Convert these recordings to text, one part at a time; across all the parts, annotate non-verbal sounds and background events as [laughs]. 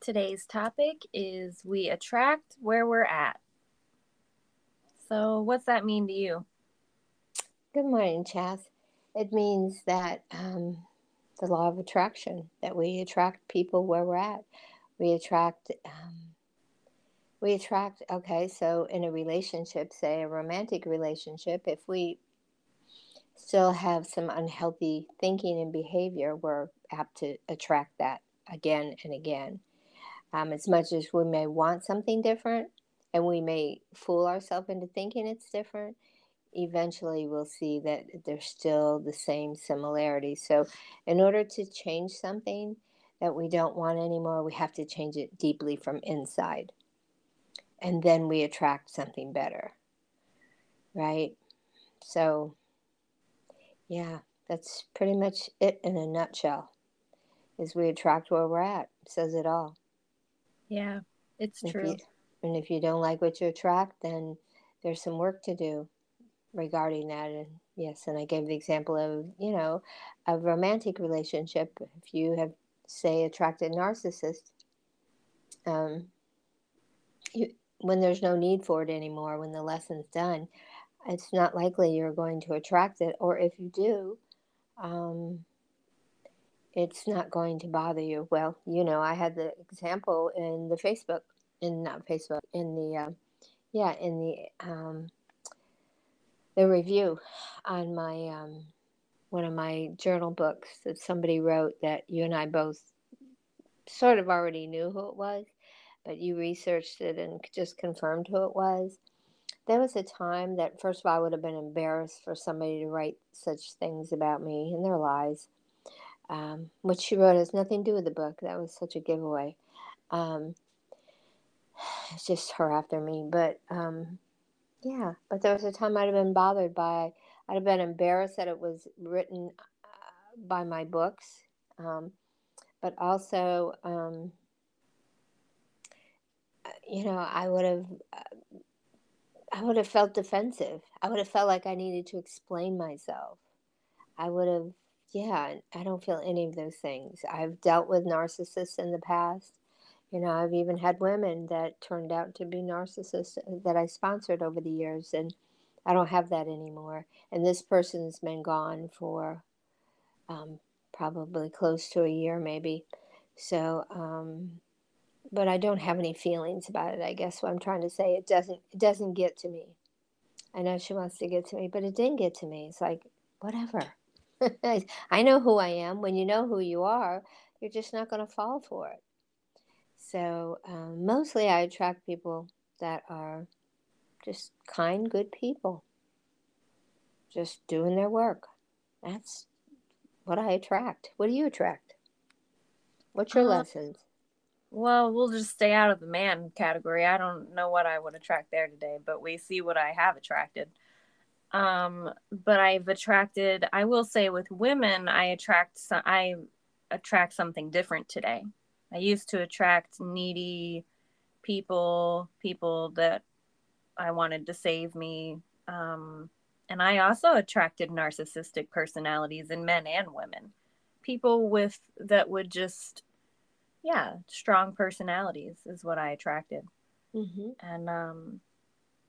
Today's topic is we attract where we're at. So, what's that mean to you? Good morning, Chas. It means that um, the law of attraction, that we attract people where we're at. We attract um, we attract okay so in a relationship say a romantic relationship if we still have some unhealthy thinking and behavior we're apt to attract that again and again um, as much as we may want something different and we may fool ourselves into thinking it's different eventually we'll see that there's still the same similarities so in order to change something that we don't want anymore we have to change it deeply from inside and then we attract something better. Right? So, yeah, that's pretty much it in a nutshell. Is we attract where we're at. Says it all. Yeah, it's true. You, and if you don't like what you attract, then there's some work to do regarding that. And yes, and I gave the example of, you know, a romantic relationship. If you have, say, attracted narcissist, um, you, when there's no need for it anymore, when the lesson's done, it's not likely you're going to attract it. Or if you do, um, it's not going to bother you. Well, you know, I had the example in the Facebook, in not Facebook, in the, uh, yeah, in the, um, the review on my, um, one of my journal books that somebody wrote that you and I both sort of already knew who it was but you researched it and just confirmed who it was. There was a time that, first of all, I would have been embarrassed for somebody to write such things about me and their lies. Um, what she wrote has nothing to do with the book. That was such a giveaway. Um, [sighs] it's just her after me. But um, yeah, but there was a time I'd have been bothered by, I'd have been embarrassed that it was written uh, by my books. Um, but also, um, you know, I would have, uh, I would have felt defensive. I would have felt like I needed to explain myself. I would have, yeah, I don't feel any of those things. I've dealt with narcissists in the past. You know, I've even had women that turned out to be narcissists that I sponsored over the years, and I don't have that anymore. And this person's been gone for um, probably close to a year, maybe. So, um, but I don't have any feelings about it. I guess what I'm trying to say it doesn't it doesn't get to me. I know she wants to get to me, but it didn't get to me. It's like whatever. [laughs] I know who I am. When you know who you are, you're just not going to fall for it. So um, mostly, I attract people that are just kind, good people, just doing their work. That's what I attract. What do you attract? What's your uh, lessons? Well, we'll just stay out of the man category. I don't know what I would attract there today, but we see what I have attracted. Um, but I've attracted. I will say with women, I attract. Some, I attract something different today. I used to attract needy people, people that I wanted to save me. Um, and I also attracted narcissistic personalities in men and women. People with that would just yeah, strong personalities is what I attracted. Mm-hmm. And um,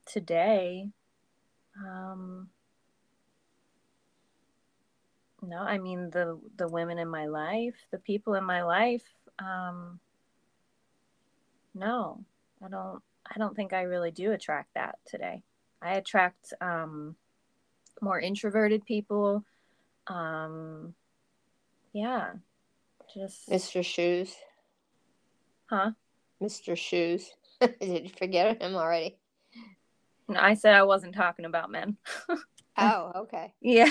today, um, no, I mean the the women in my life, the people in my life. Um, no, I don't. I don't think I really do attract that today. I attract um, more introverted people. Um, yeah, just Mr. Shoes. Huh? Mr. Shoes. [laughs] Did you forget him already? No, I said I wasn't talking about men. [laughs] oh, okay. Yeah.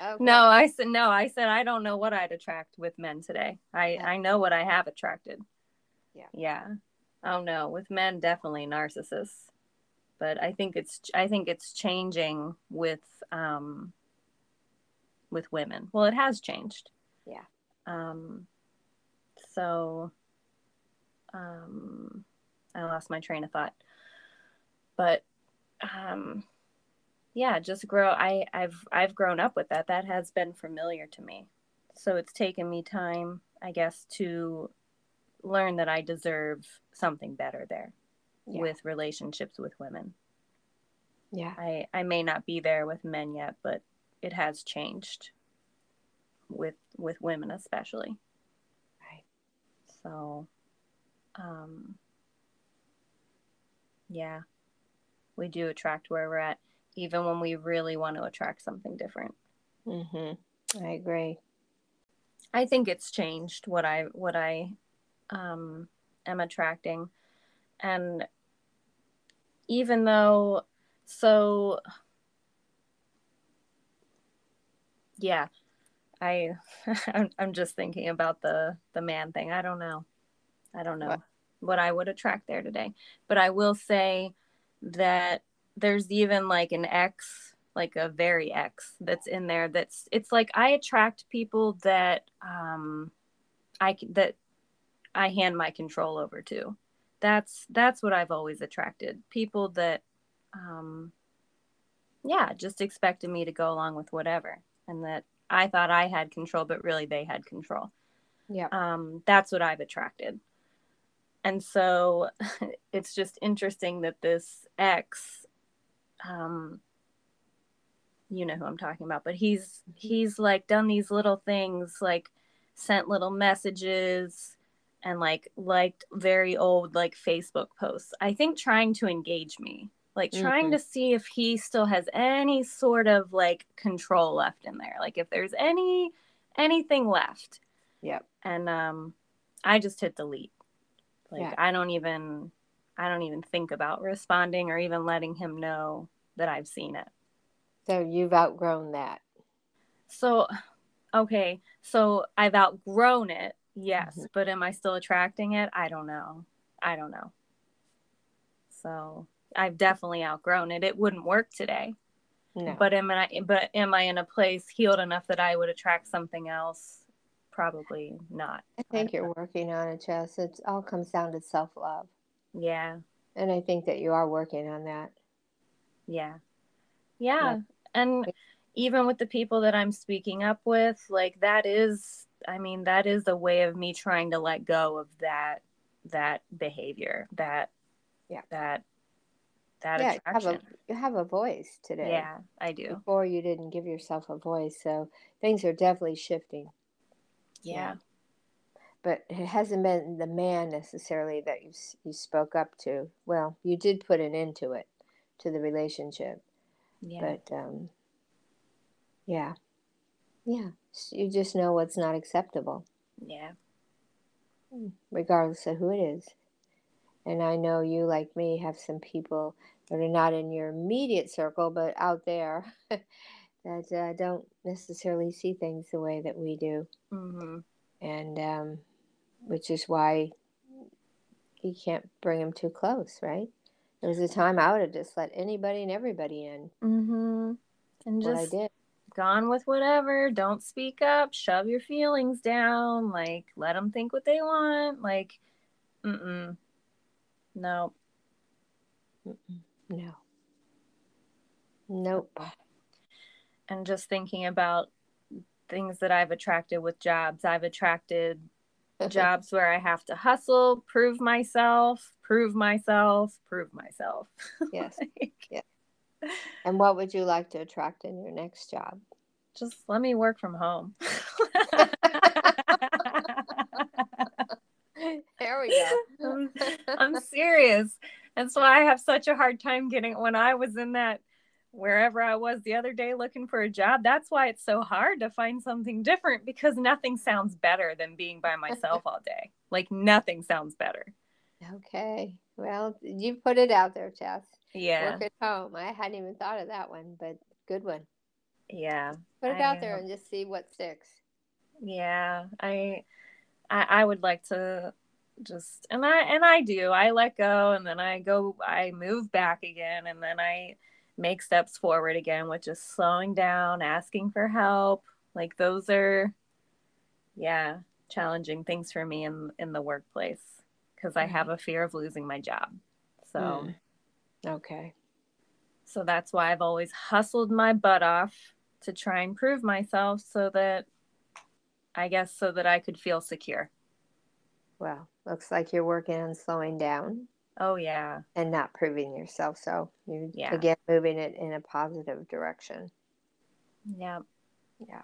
Okay. No, I said no. I said I don't know what I'd attract with men today. I yeah. I know what I have attracted. Yeah. Yeah. Oh no, with men definitely narcissists. But I think it's I think it's changing with um with women. Well, it has changed. Yeah. Um so um I lost my train of thought. But um yeah, just grow I I've I've grown up with that. That has been familiar to me. So it's taken me time, I guess, to learn that I deserve something better there yeah. with relationships with women. Yeah. I I may not be there with men yet, but it has changed with with women especially. Right. So um yeah. We do attract where we're at even when we really want to attract something different. Mhm. I agree. I think it's changed what I what I um, am attracting. And even though, so, yeah, I, [laughs] I'm just thinking about the the man thing. I don't know. I don't know what? what I would attract there today, but I will say that there's even like an X like a very X that's in there that's it's like I attract people that um I that I hand my control over to. That's that's what I've always attracted. People that um yeah, just expected me to go along with whatever and that I thought I had control but really they had control. Yeah. Um that's what I've attracted. And so [laughs] it's just interesting that this ex um you know who I'm talking about, but he's he's like done these little things like sent little messages and like liked very old like Facebook posts. I think trying to engage me, like trying mm-hmm. to see if he still has any sort of like control left in there, like if there's any anything left. Yep. And um I just hit delete. Like yeah. I don't even I don't even think about responding or even letting him know that I've seen it. So you've outgrown that. So okay, so I've outgrown it Yes, mm-hmm. but am I still attracting it? I don't know. I don't know. So I've definitely outgrown it. It wouldn't work today. No. But am I but am I in a place healed enough that I would attract something else? Probably not. I think you're working on it, Jess. It all comes down to self love. Yeah. And I think that you are working on that. Yeah. Yeah. yeah. And even with the people that I'm speaking up with, like that is I mean, that is a way of me trying to let go of that that behavior, that yeah, that that yeah, attraction. You have, a, you have a voice today. Yeah, I do. Before you didn't give yourself a voice, so things are definitely shifting. Yeah. yeah. But it hasn't been the man necessarily that you you spoke up to. Well, you did put an end to it, to the relationship. Yeah. But um, yeah, yeah, you just know what's not acceptable. Yeah. Hmm, regardless of who it is. And I know you, like me, have some people that are not in your immediate circle, but out there [laughs] that uh, don't necessarily see things the way that we do. Mm-hmm. And um, which is why you can't bring them too close, right? There was a time I would have just let anybody and everybody in. Mm-hmm. And just I did gone with whatever. Don't speak up. Shove your feelings down. Like, let them think what they want. Like, mm-mm. No. No. Nope. And just thinking about things that I've attracted with jobs. I've attracted [laughs] jobs where I have to hustle, prove myself, prove myself, prove myself. [laughs] Yes. like, yeah. And what would you like to attract in your next job? Just let me work from home. [laughs] there we go. I'm, I'm serious. And so I have such a hard time getting when I was in that wherever I was the other day looking for a job. That's why it's so hard to find something different because nothing sounds better than being by myself all day. Like nothing sounds better. Okay. Well, you put it out there, Jess. Yeah. Work at home. I hadn't even thought of that one, but good one. Yeah. Put it I out there and just see what sticks. Yeah. I I, I would like to just and I and I do. I let go and then I go I move back again and then I make steps forward again with just slowing down, asking for help. Like those are yeah, challenging things for me in in the workplace because I have a fear of losing my job. So mm. okay. So that's why I've always hustled my butt off to try and prove myself so that I guess so that I could feel secure. Well, looks like you're working on slowing down. Oh yeah. And not proving yourself. So you yeah. again moving it in a positive direction. Yeah. Yeah.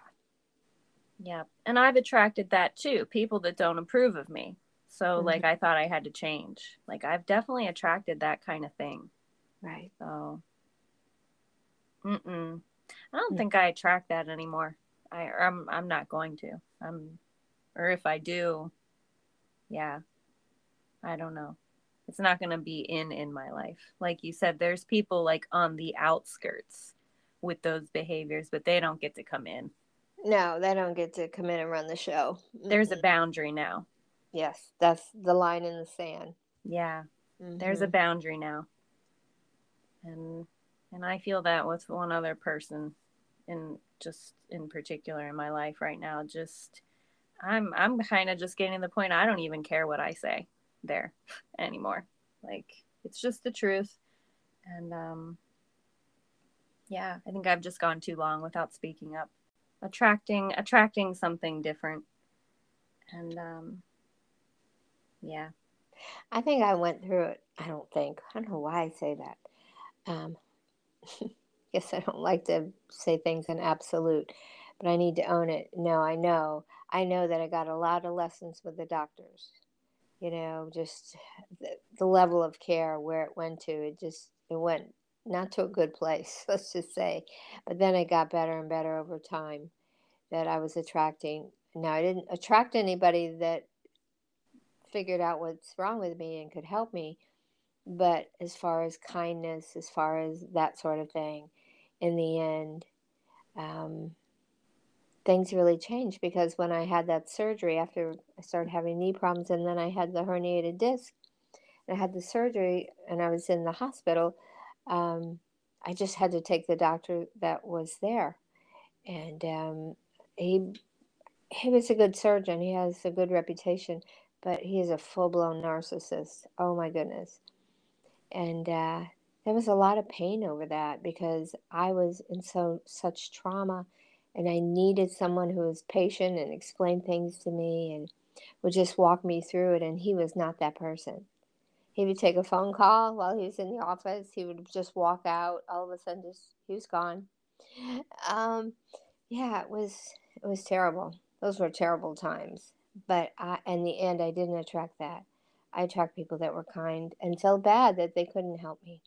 Yeah. And I've attracted that too. People that don't approve of me. So mm-hmm. like I thought I had to change. Like I've definitely attracted that kind of thing. Right. So Mm-mm. I don't mm. think I attract that anymore. I I'm I'm not going to. I'm or if I do, yeah. I don't know. It's not going to be in in my life. Like you said there's people like on the outskirts with those behaviors, but they don't get to come in. No, they don't get to come in and run the show. Mm-mm. There's a boundary now. Yes, that's the line in the sand. Yeah. Mm-hmm. There's a mm-hmm. boundary now. And and I feel that with one other person in just in particular in my life right now just I'm I'm kind of just getting to the point I don't even care what I say there anymore. Like it's just the truth. And um yeah, I think I've just gone too long without speaking up. Attracting attracting something different. And um yeah. I think I went through it. I don't think. I don't know why I say that. Um [laughs] guess I don't like to say things in absolute, but I need to own it. No, I know. I know that I got a lot of lessons with the doctors. You know, just the, the level of care where it went to, it just it went not to a good place, [laughs] let's just say. But then it got better and better over time that I was attracting. Now, I didn't attract anybody that figured out what's wrong with me and could help me. But as far as kindness, as far as that sort of thing, in the end, um, things really changed because when I had that surgery after I started having knee problems and then I had the herniated disc and I had the surgery and I was in the hospital, um, I just had to take the doctor that was there. And um, he he was a good surgeon. He has a good reputation, but he is a full blown narcissist. Oh my goodness. And uh, there was a lot of pain over that because I was in so such trauma and I needed someone who was patient and explained things to me and would just walk me through it and he was not that person. He would take a phone call while he was in the office. He would just walk out. All of a sudden, just he was gone. Um, yeah, it was it was terrible. Those were terrible times. But I, in the end, I didn't attract that. I attract people that were kind and felt bad that they couldn't help me.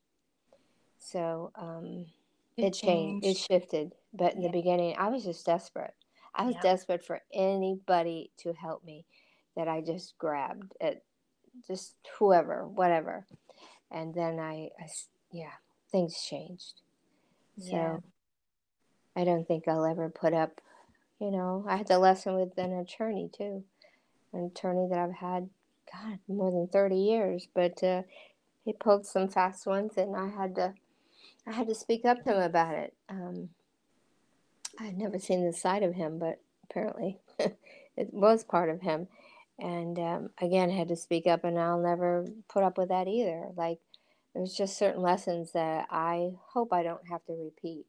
So um, it, it changed. changed. It shifted. But in yeah. the beginning, I was just desperate. I was yeah. desperate for anybody to help me that I just grabbed at just whoever, whatever. And then I, I yeah, things changed. Yeah. So I don't think I'll ever put up, you know, I had the lesson with an attorney too, an attorney that I've had, God, more than 30 years, but uh, he pulled some fast ones and I had to I had to speak up to him about it. Um, I had never seen the side of him, but apparently [laughs] it was part of him. And um, again, I had to speak up, and I'll never put up with that either. Like, there's just certain lessons that I hope I don't have to repeat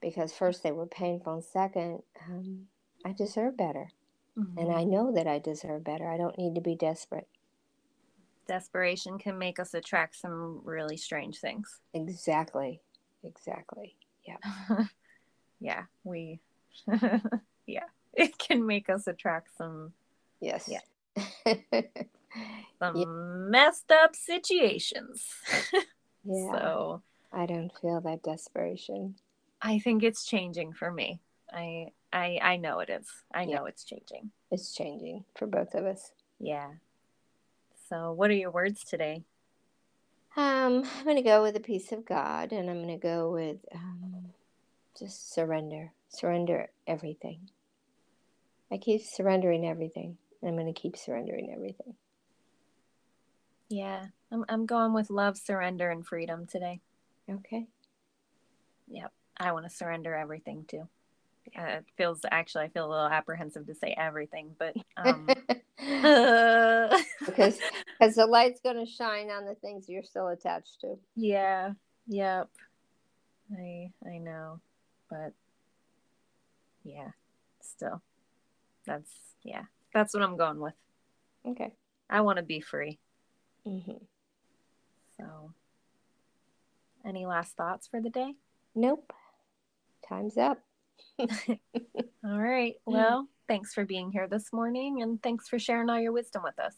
because first they were painful, and second, um, I deserve better. Mm-hmm. And I know that I deserve better. I don't need to be desperate desperation can make us attract some really strange things. Exactly. Exactly. Yeah. [laughs] yeah, we [laughs] yeah. It can make us attract some Yes. Yeah. [laughs] some yeah. messed up situations. [laughs] yeah. So I don't feel that desperation. I think it's changing for me. I I I know it is. I know it's changing. It's changing for both of us. Yeah. So, what are your words today? Um, I'm going to go with a peace of God, and I'm going to go with um, just surrender. Surrender everything. I keep surrendering everything. I'm going to keep surrendering everything. Yeah, I'm I'm going with love, surrender, and freedom today. Okay. Yep, I want to surrender everything too. Uh, it feels actually I feel a little apprehensive to say everything, but um, [laughs] [laughs] because because the light's going to shine on the things you're still attached to. Yeah. Yep. I I know, but yeah, still, that's yeah, that's what I'm going with. Okay. I want to be free. Mm-hmm. So, any last thoughts for the day? Nope. Time's up. [laughs] [laughs] all right. Well, thanks for being here this morning and thanks for sharing all your wisdom with us.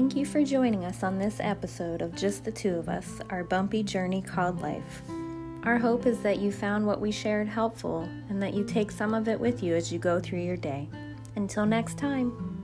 Thank you for joining us on this episode of Just the Two of Us, our bumpy journey called life. Our hope is that you found what we shared helpful and that you take some of it with you as you go through your day. Until next time.